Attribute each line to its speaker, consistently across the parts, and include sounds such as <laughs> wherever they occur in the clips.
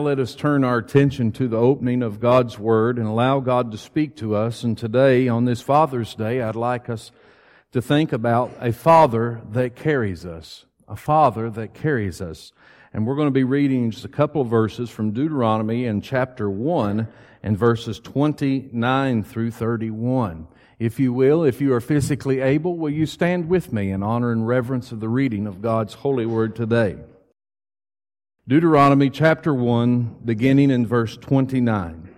Speaker 1: Let us turn our attention to the opening of God's Word and allow God to speak to us. And today, on this Father's Day, I'd like us to think about a Father that carries us. A Father that carries us. And we're going to be reading just a couple of verses from Deuteronomy in chapter 1 and verses 29 through 31. If you will, if you are physically able, will you stand with me in honor and reverence of the reading of God's holy word today? Deuteronomy chapter 1, beginning in verse 29.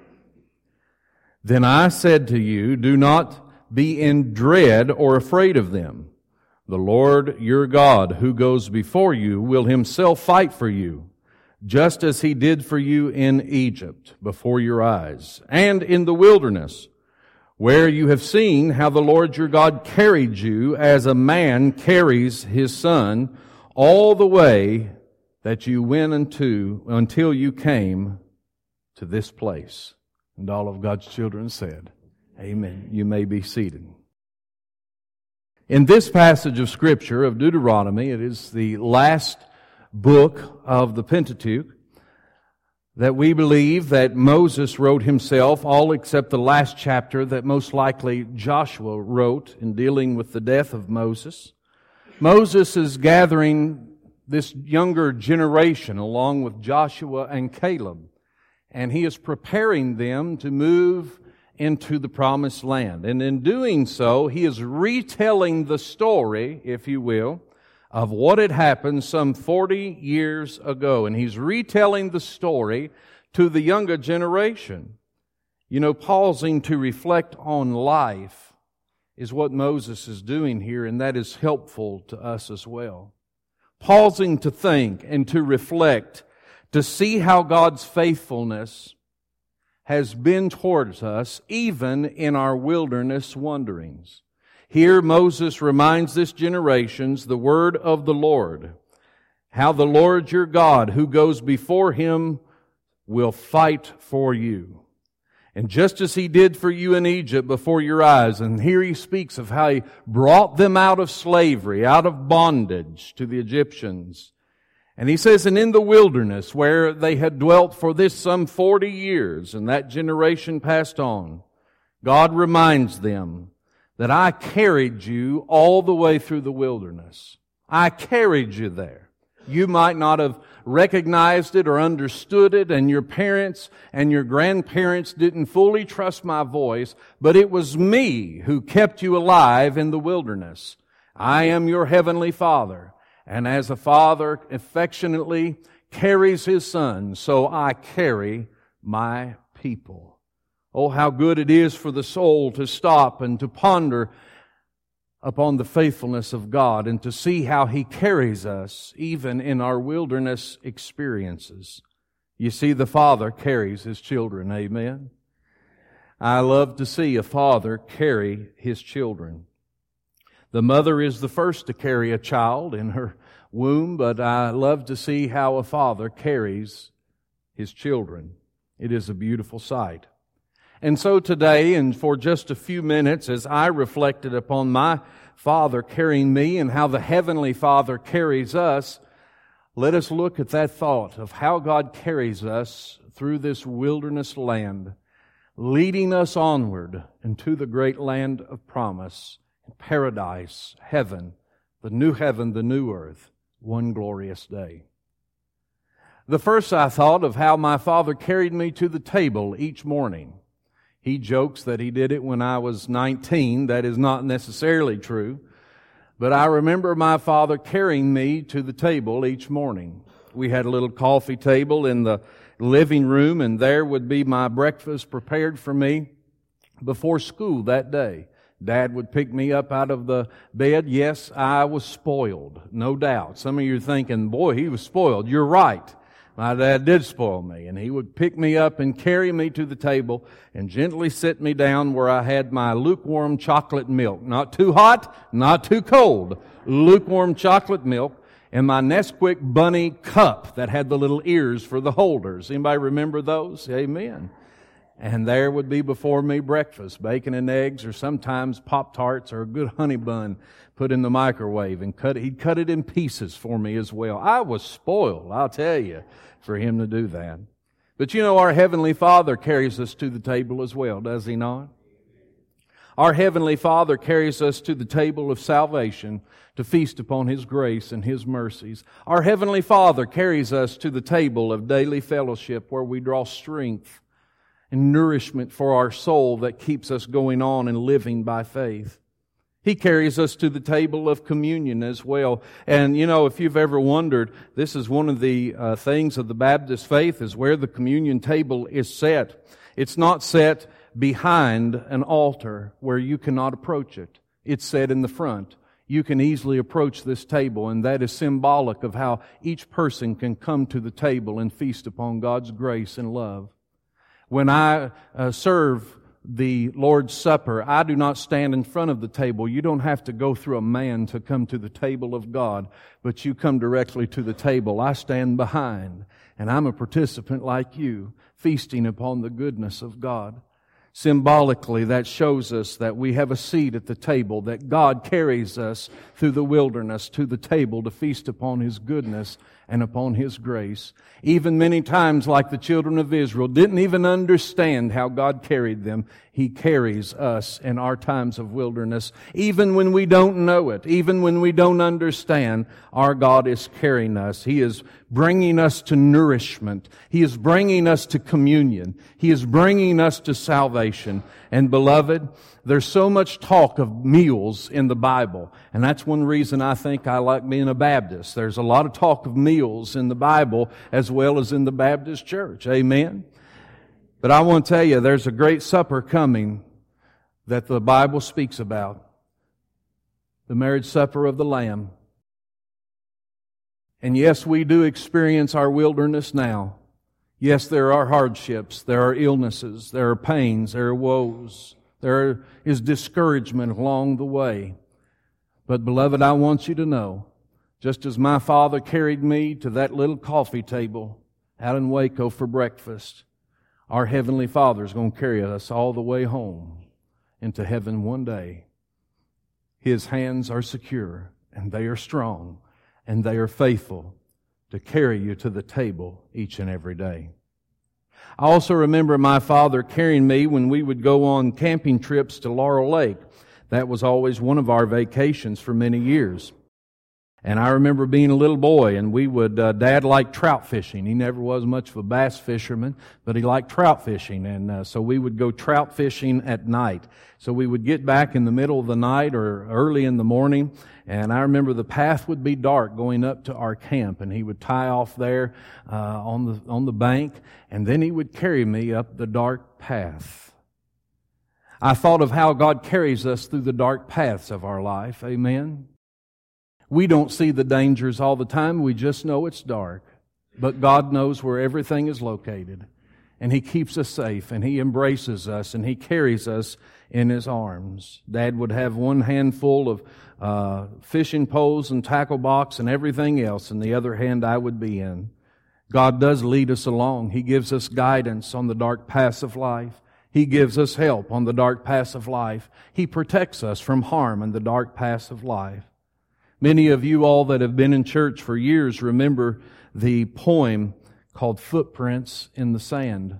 Speaker 1: Then I said to you, Do not be in dread or afraid of them. The Lord your God, who goes before you, will himself fight for you, just as he did for you in Egypt, before your eyes, and in the wilderness, where you have seen how the Lord your God carried you as a man carries his son all the way that you went into until you came to this place. And all of God's children said, Amen. You may be seated. In this passage of Scripture of Deuteronomy, it is the last book of the Pentateuch that we believe that Moses wrote himself, all except the last chapter that most likely Joshua wrote in dealing with the death of Moses. Moses is gathering this younger generation along with Joshua and Caleb. And he is preparing them to move into the promised land. And in doing so, he is retelling the story, if you will, of what had happened some 40 years ago. And he's retelling the story to the younger generation. You know, pausing to reflect on life is what Moses is doing here, and that is helpful to us as well pausing to think and to reflect, to see how God's faithfulness has been towards us, even in our wilderness wanderings. Here Moses reminds this generations the word of the Lord, how the Lord your God who goes before him will fight for you. And just as he did for you in Egypt before your eyes, and here he speaks of how he brought them out of slavery, out of bondage to the Egyptians. And he says, and in the wilderness where they had dwelt for this some 40 years, and that generation passed on, God reminds them that I carried you all the way through the wilderness. I carried you there. You might not have recognized it or understood it, and your parents and your grandparents didn't fully trust my voice, but it was me who kept you alive in the wilderness. I am your heavenly Father, and as a father affectionately carries his son, so I carry my people. Oh, how good it is for the soul to stop and to ponder upon the faithfulness of God and to see how He carries us even in our wilderness experiences. You see, the Father carries His children. Amen. I love to see a father carry his children. The mother is the first to carry a child in her womb, but I love to see how a father carries his children. It is a beautiful sight. And so today, and for just a few minutes, as I reflected upon my Father carrying me and how the Heavenly Father carries us, let us look at that thought of how God carries us through this wilderness land, leading us onward into the great land of promise, paradise, heaven, the new heaven, the new earth, one glorious day. The first I thought of how my Father carried me to the table each morning. He jokes that he did it when I was 19. That is not necessarily true. But I remember my father carrying me to the table each morning. We had a little coffee table in the living room and there would be my breakfast prepared for me before school that day. Dad would pick me up out of the bed. Yes, I was spoiled, no doubt. Some of you are thinking, boy, he was spoiled. You're right. My dad did spoil me, and he would pick me up and carry me to the table and gently sit me down where I had my lukewarm chocolate milk. Not too hot, not too cold. Lukewarm chocolate milk and my Nesquik bunny cup that had the little ears for the holders. Anybody remember those? Amen. And there would be before me breakfast, bacon and eggs, or sometimes Pop Tarts or a good honey bun put in the microwave and cut. He'd cut it in pieces for me as well. I was spoiled, I'll tell you for him to do that. But you know, our Heavenly Father carries us to the table as well, does He not? Our Heavenly Father carries us to the table of salvation to feast upon His grace and His mercies. Our Heavenly Father carries us to the table of daily fellowship where we draw strength and nourishment for our soul that keeps us going on and living by faith. He carries us to the table of communion as well. And you know, if you've ever wondered, this is one of the uh, things of the Baptist faith is where the communion table is set. It's not set behind an altar where you cannot approach it. It's set in the front. You can easily approach this table, and that is symbolic of how each person can come to the table and feast upon God's grace and love. When I uh, serve the Lord's Supper, I do not stand in front of the table. You don't have to go through a man to come to the table of God, but you come directly to the table. I stand behind, and I'm a participant like you, feasting upon the goodness of God. Symbolically, that shows us that we have a seat at the table, that God carries us through the wilderness to the table to feast upon His goodness and upon His grace. Even many times, like the children of Israel, didn't even understand how God carried them. He carries us in our times of wilderness. Even when we don't know it, even when we don't understand, our God is carrying us. He is bringing us to nourishment. He is bringing us to communion. He is bringing us to salvation. And beloved, there's so much talk of meals in the Bible, and that's one reason I think I like being a Baptist. There's a lot of talk of meals in the Bible as well as in the Baptist church. Amen. But I want to tell you, there's a great supper coming that the Bible speaks about. The marriage supper of the Lamb. And yes, we do experience our wilderness now. Yes, there are hardships, there are illnesses, there are pains, there are woes. There is discouragement along the way. But beloved, I want you to know, just as my father carried me to that little coffee table out in Waco for breakfast, our Heavenly Father is going to carry us all the way home into heaven one day. His hands are secure and they are strong and they are faithful to carry you to the table each and every day. I also remember my father carrying me when we would go on camping trips to Laurel Lake. That was always one of our vacations for many years. And I remember being a little boy, and we would, uh, Dad liked trout fishing. He never was much of a bass fisherman, but he liked trout fishing. And uh, so we would go trout fishing at night. So we would get back in the middle of the night or early in the morning, and I remember the path would be dark going up to our camp, and he would tie off there uh, on, the, on the bank, and then he would carry me up the dark path. I thought of how God carries us through the dark paths of our life. Amen. We don't see the dangers all the time. We just know it's dark. But God knows where everything is located. And He keeps us safe and He embraces us and He carries us in His arms. Dad would have one handful of uh, fishing poles and tackle box and everything else, and the other hand I would be in. God does lead us along. He gives us guidance on the dark paths of life. He gives us help on the dark paths of life. He protects us from harm in the dark paths of life. Many of you all that have been in church for years remember the poem called Footprints in the Sand.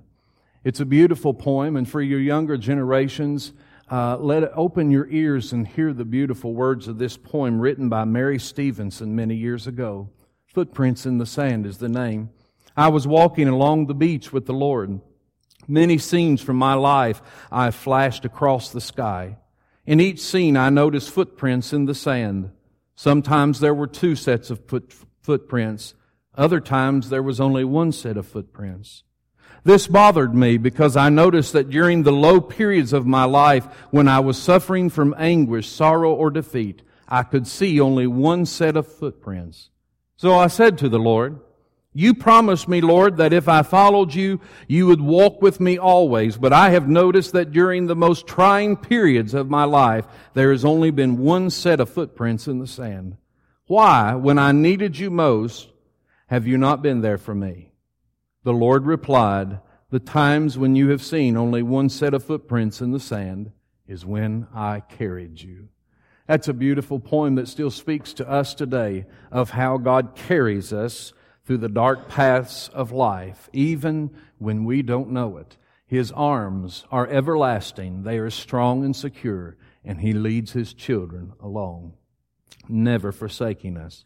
Speaker 1: It's a beautiful poem, and for your younger generations, uh, let it open your ears and hear the beautiful words of this poem written by Mary Stevenson many years ago. Footprints in the Sand is the name. I was walking along the beach with the Lord. Many scenes from my life I flashed across the sky. In each scene, I noticed footprints in the sand. Sometimes there were two sets of foot, footprints. Other times there was only one set of footprints. This bothered me because I noticed that during the low periods of my life when I was suffering from anguish, sorrow, or defeat, I could see only one set of footprints. So I said to the Lord, you promised me, Lord, that if I followed you, you would walk with me always. But I have noticed that during the most trying periods of my life, there has only been one set of footprints in the sand. Why, when I needed you most, have you not been there for me? The Lord replied, the times when you have seen only one set of footprints in the sand is when I carried you. That's a beautiful poem that still speaks to us today of how God carries us through the dark paths of life, even when we don't know it. His arms are everlasting. They are strong and secure, and He leads His children along, never forsaking us.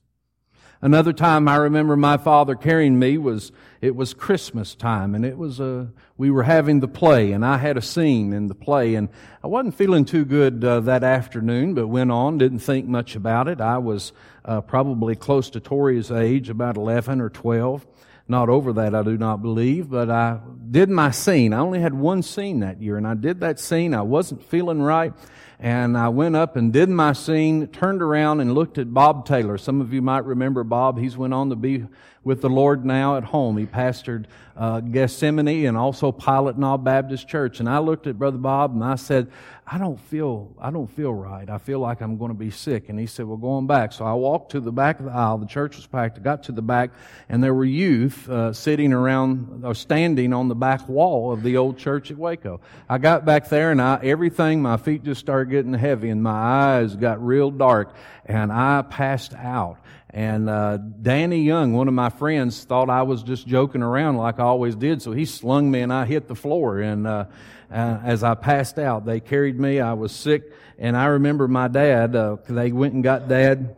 Speaker 1: Another time I remember my father carrying me was, it was Christmas time and it was a, we were having the play and I had a scene in the play and I wasn't feeling too good uh, that afternoon, but went on, didn't think much about it. I was uh, probably close to Tori's age, about 11 or 12. Not over that, I do not believe, but I did my scene. I only had one scene that year and I did that scene. I wasn't feeling right and I went up and did my scene, turned around and looked at Bob Taylor. Some of you might remember Bob. He's went on to be with the Lord now at home. He pastored uh, Gethsemane and also Pilot Knob Baptist Church. And I looked at Brother Bob and I said, I don't feel, I don't feel right. I feel like I'm going to be sick. And he said, well, go on back. So I walked to the back of the aisle. The church was packed. I got to the back and there were youth uh, sitting around or standing on the back wall of the old church at Waco. I got back there and I, everything, my feet just started getting heavy and my eyes got real dark and I passed out. And uh, Danny Young, one of my friends, thought I was just joking around like I always did, so he slung me and I hit the floor. And uh, uh, as I passed out, they carried me. I was sick, and I remember my dad. Uh, they went and got Dad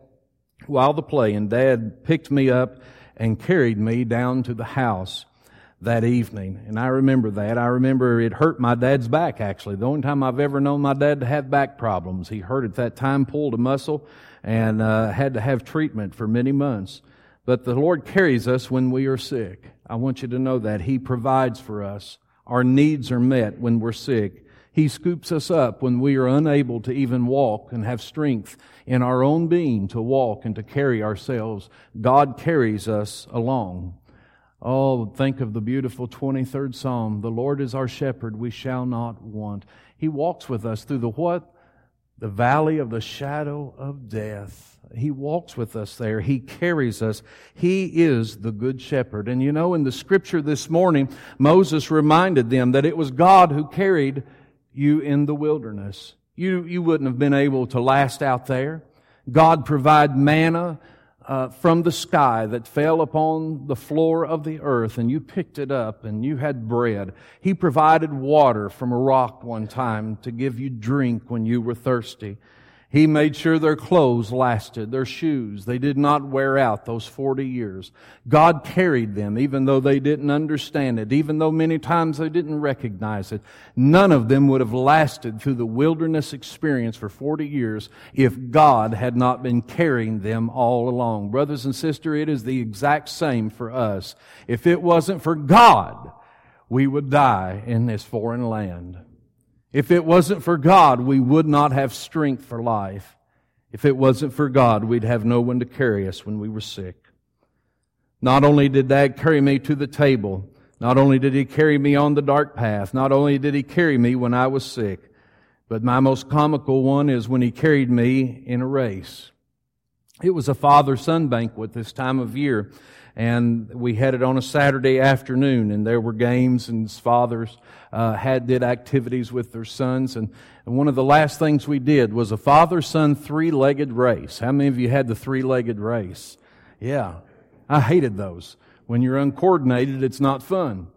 Speaker 1: while the play, and Dad picked me up and carried me down to the house that evening. And I remember that. I remember it hurt my dad's back, actually. The only time I've ever known my dad to have back problems. He hurt at that time, pulled a muscle, and uh, had to have treatment for many months. But the Lord carries us when we are sick. I want you to know that. He provides for us. Our needs are met when we're sick. He scoops us up when we are unable to even walk and have strength in our own being to walk and to carry ourselves. God carries us along. Oh, think of the beautiful 23rd Psalm. The Lord is our shepherd, we shall not want. He walks with us through the what? The valley of the shadow of death. He walks with us there. He carries us. He is the good shepherd. And you know, in the scripture this morning, Moses reminded them that it was God who carried you in the wilderness. You, you wouldn't have been able to last out there. God provided manna uh, from the sky that fell upon the floor of the earth and you picked it up and you had bread. He provided water from a rock one time to give you drink when you were thirsty. He made sure their clothes lasted, their shoes. They did not wear out those 40 years. God carried them even though they didn't understand it, even though many times they didn't recognize it. None of them would have lasted through the wilderness experience for 40 years if God had not been carrying them all along. Brothers and sisters, it is the exact same for us. If it wasn't for God, we would die in this foreign land. If it wasn't for God, we would not have strength for life. If it wasn't for God, we'd have no one to carry us when we were sick. Not only did Dad carry me to the table, not only did He carry me on the dark path, not only did He carry me when I was sick, but my most comical one is when He carried me in a race. It was a father-son banquet this time of year, and we had it on a Saturday afternoon, and there were games, and fathers uh, had did activities with their sons, and, and one of the last things we did was a father-son three-legged race. How many of you had the three-legged race? Yeah, I hated those. When you're uncoordinated, it's not fun.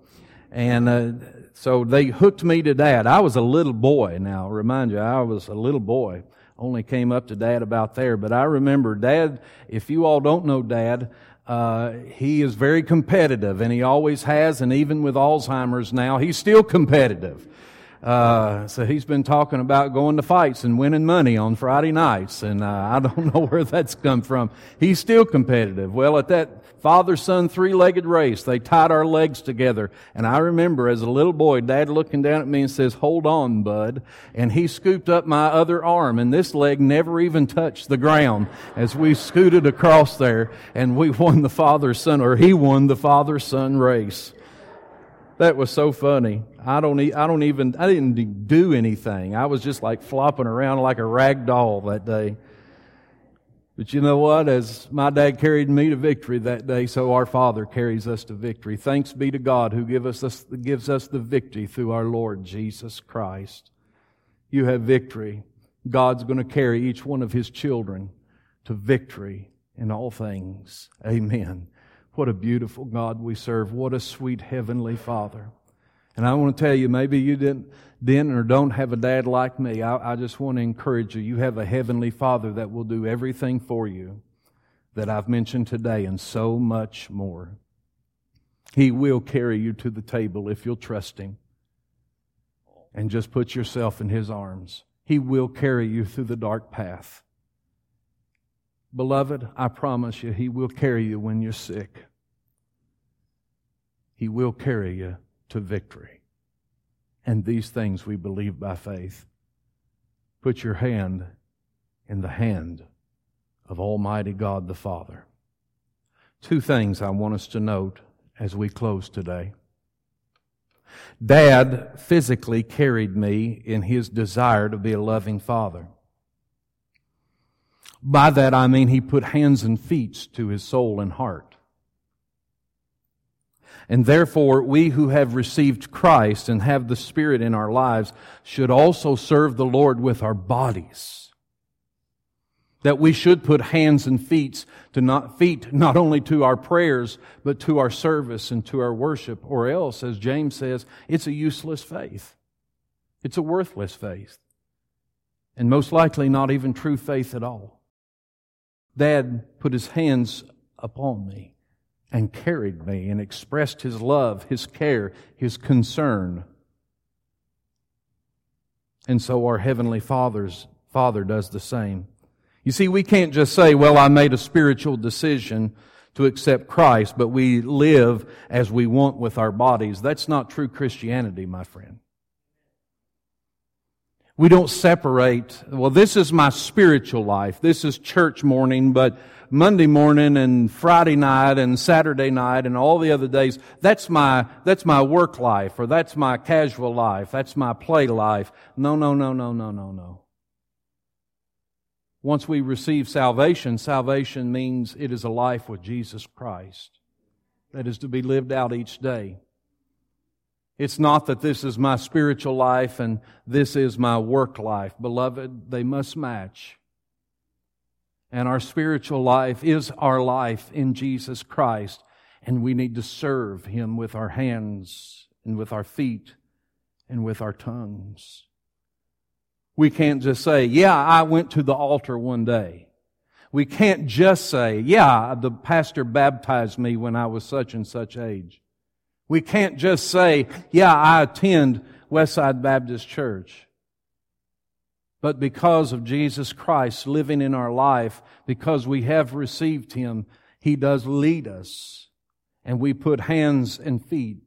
Speaker 1: And uh, so they hooked me to dad. I was a little boy. Now, remind you, I was a little boy. Only came up to dad about there, but I remember dad. If you all don't know dad, uh, he is very competitive, and he always has, and even with Alzheimer's now, he's still competitive. Uh, so he's been talking about going to fights and winning money on Friday nights, and uh, I don't <laughs> know where that's come from. He's still competitive. Well, at that father son three legged race. They tied our legs together. And I remember as a little boy, dad looking down at me and says, hold on, bud. And he scooped up my other arm and this leg never even touched the ground as we scooted across there and we won the father son, or he won the father son race. That was so funny. I don't, I don't even, I didn't do anything. I was just like flopping around like a rag doll that day. But you know what? As my dad carried me to victory that day, so our Father carries us to victory. Thanks be to God who give us, gives us the victory through our Lord Jesus Christ. You have victory. God's going to carry each one of His children to victory in all things. Amen. What a beautiful God we serve. What a sweet heavenly Father. And I want to tell you, maybe you didn't, didn't or don't have a dad like me. I, I just want to encourage you. You have a heavenly Father that will do everything for you that I've mentioned today and so much more. He will carry you to the table if you'll trust Him and just put yourself in His arms. He will carry you through the dark path. Beloved, I promise you, He will carry you when you're sick. He will carry you to victory. And these things we believe by faith. Put your hand in the hand of Almighty God the Father. Two things I want us to note as we close today. Dad physically carried me in his desire to be a loving father. By that I mean he put hands and feet to his soul and heart. And therefore, we who have received Christ and have the Spirit in our lives should also serve the Lord with our bodies. That we should put hands and feet to not, feet not only to our prayers, but to our service and to our worship, or else, as James says, it's a useless faith. It's a worthless faith. And most likely not even true faith at all. Dad put his hands upon me and carried me and expressed his love, his care, his concern. And so our Heavenly Father's Father does the same. You see, we can't just say, well, I made a spiritual decision to accept Christ, but we live as we want with our bodies. That's not true Christianity, my friend. We don't separate, well, this is my spiritual life. This is church morning, but Monday morning and Friday night and Saturday night and all the other days, that's my, that's my work life or that's my casual life. That's my play life. No, no, no, no, no, no, no. Once we receive salvation, salvation means it is a life with Jesus Christ that is to be lived out each day. It's not that this is my spiritual life and this is my work life. Beloved, they must match. And our spiritual life is our life in Jesus Christ. And we need to serve Him with our hands and with our feet and with our tongues. We can't just say, yeah, I went to the altar one day. We can't just say, yeah, the pastor baptized me when I was such and such age. We can't just say, yeah, I attend Westside Baptist Church. But because of Jesus Christ living in our life, because we have received Him, He does lead us. And we put hands and feet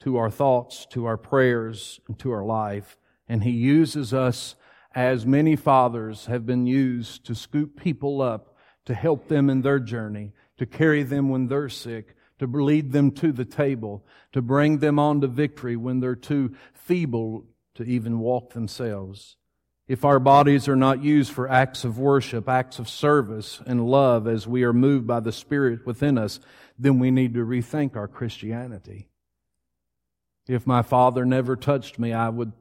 Speaker 1: to our thoughts, to our prayers, and to our life. And He uses us as many fathers have been used to scoop people up, to help them in their journey, to carry them when they're sick, to lead them to the table, to bring them on to victory when they're too feeble to even walk themselves. If our bodies are not used for acts of worship, acts of service and love as we are moved by the Spirit within us, then we need to rethink our Christianity. If my father never touched me, I would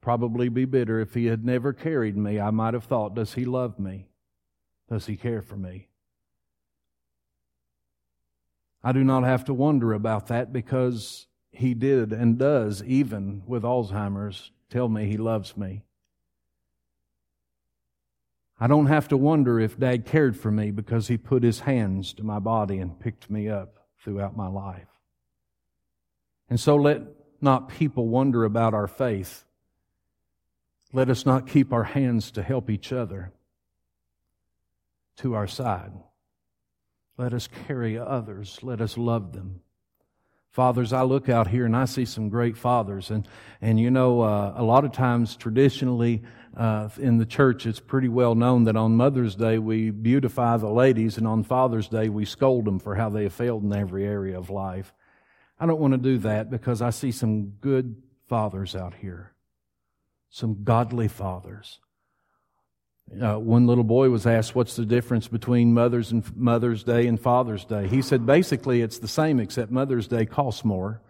Speaker 1: probably be bitter. If he had never carried me, I might have thought, does he love me? Does he care for me? I do not have to wonder about that because he did and does, even with Alzheimer's, tell me he loves me. I don't have to wonder if Dad cared for me because he put his hands to my body and picked me up throughout my life. And so let not people wonder about our faith. Let us not keep our hands to help each other to our side. Let us carry others. Let us love them. Fathers, I look out here and I see some great fathers. And, and you know, uh, a lot of times traditionally uh, in the church, it's pretty well known that on Mother's Day we beautify the ladies and on Father's Day we scold them for how they have failed in every area of life. I don't want to do that because I see some good fathers out here. Some godly fathers. Uh, one little boy was asked, "What's the difference between Mother's and Mother's Day and Father's Day?" He said, "Basically, it's the same, except Mother's Day costs more."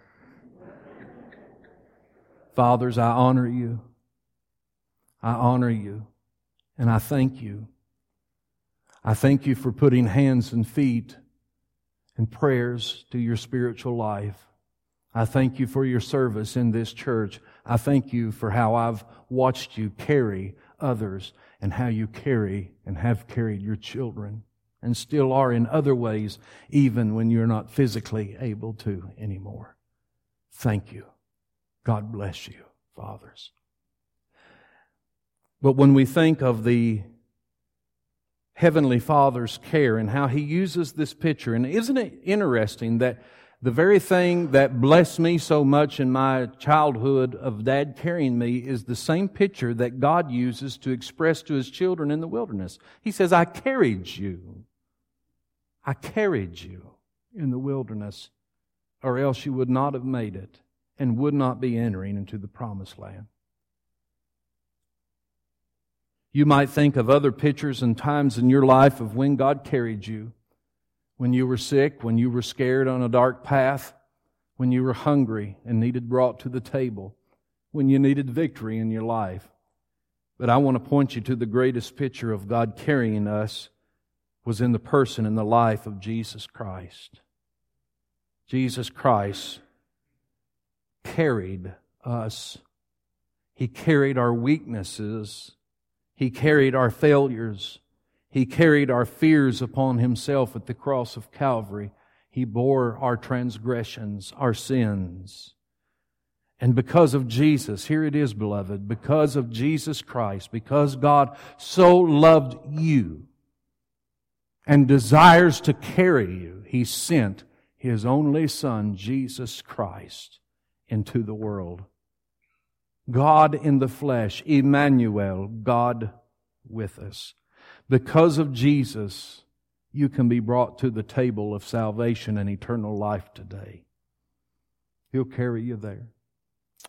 Speaker 1: Fathers, I honor you. I honor you, and I thank you. I thank you for putting hands and feet and prayers to your spiritual life. I thank you for your service in this church. I thank you for how I've watched you carry others and how you carry and have carried your children and still are in other ways, even when you're not physically able to anymore. Thank you. God bless you, fathers. But when we think of the Heavenly Father's care and how He uses this picture, and isn't it interesting that the very thing that blessed me so much in my childhood of dad carrying me is the same picture that God uses to express to his children in the wilderness. He says, I carried you. I carried you in the wilderness, or else you would not have made it and would not be entering into the promised land. You might think of other pictures and times in your life of when God carried you when you were sick, when you were scared on a dark path, when you were hungry and needed brought to the table, when you needed victory in your life. But I want to point you to the greatest picture of God carrying us was in the person and the life of Jesus Christ. Jesus Christ carried us. He carried our weaknesses. He carried our failures. He carried our fears upon himself at the cross of Calvary. He bore our transgressions, our sins. And because of Jesus, here it is, beloved, because of Jesus Christ, because God so loved you and desires to carry you, He sent His only Son, Jesus Christ, into the world. God in the flesh, Emmanuel, God with us. Because of Jesus, you can be brought to the table of salvation and eternal life today. He'll carry you there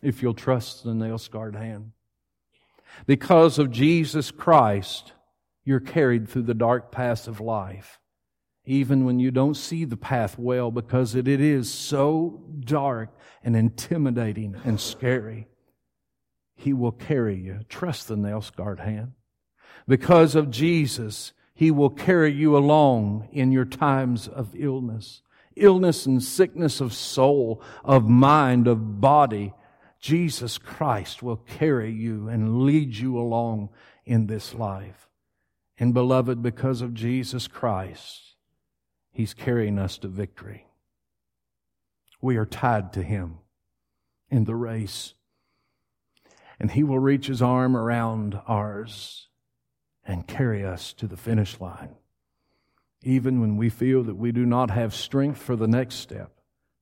Speaker 1: if you'll trust the nail scarred hand. Because of Jesus Christ, you're carried through the dark paths of life, even when you don't see the path well, because it, it is so dark and intimidating and scary. He will carry you. Trust the nail scarred hand. Because of Jesus, He will carry you along in your times of illness. Illness and sickness of soul, of mind, of body. Jesus Christ will carry you and lead you along in this life. And beloved, because of Jesus Christ, He's carrying us to victory. We are tied to Him in the race. And He will reach His arm around ours and carry us to the finish line. Even when we feel that we do not have strength for the next step,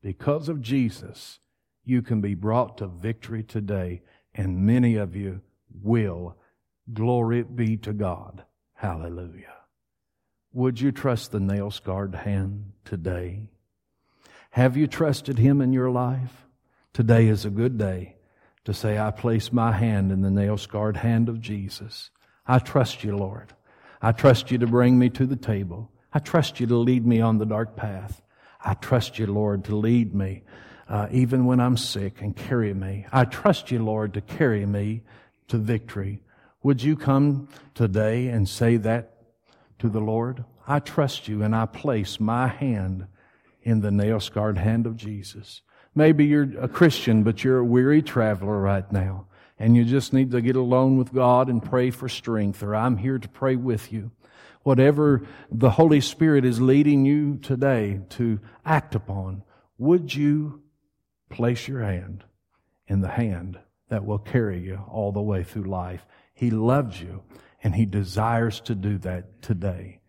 Speaker 1: because of Jesus, you can be brought to victory today, and many of you will. Glory be to God. Hallelujah. Would you trust the nail scarred hand today? Have you trusted Him in your life? Today is a good day to say, I place my hand in the nail scarred hand of Jesus. I trust you, Lord. I trust you to bring me to the table. I trust you to lead me on the dark path. I trust you, Lord, to lead me uh, even when I'm sick and carry me. I trust you, Lord, to carry me to victory. Would you come today and say that to the Lord? I trust you and I place my hand in the nail scarred hand of Jesus. Maybe you're a Christian, but you're a weary traveler right now and you just need to get alone with God and pray for strength, or I'm here to pray with you. Whatever the Holy Spirit is leading you today to act upon, would you place your hand in the hand that will carry you all the way through life? He loves you and He desires to do that today.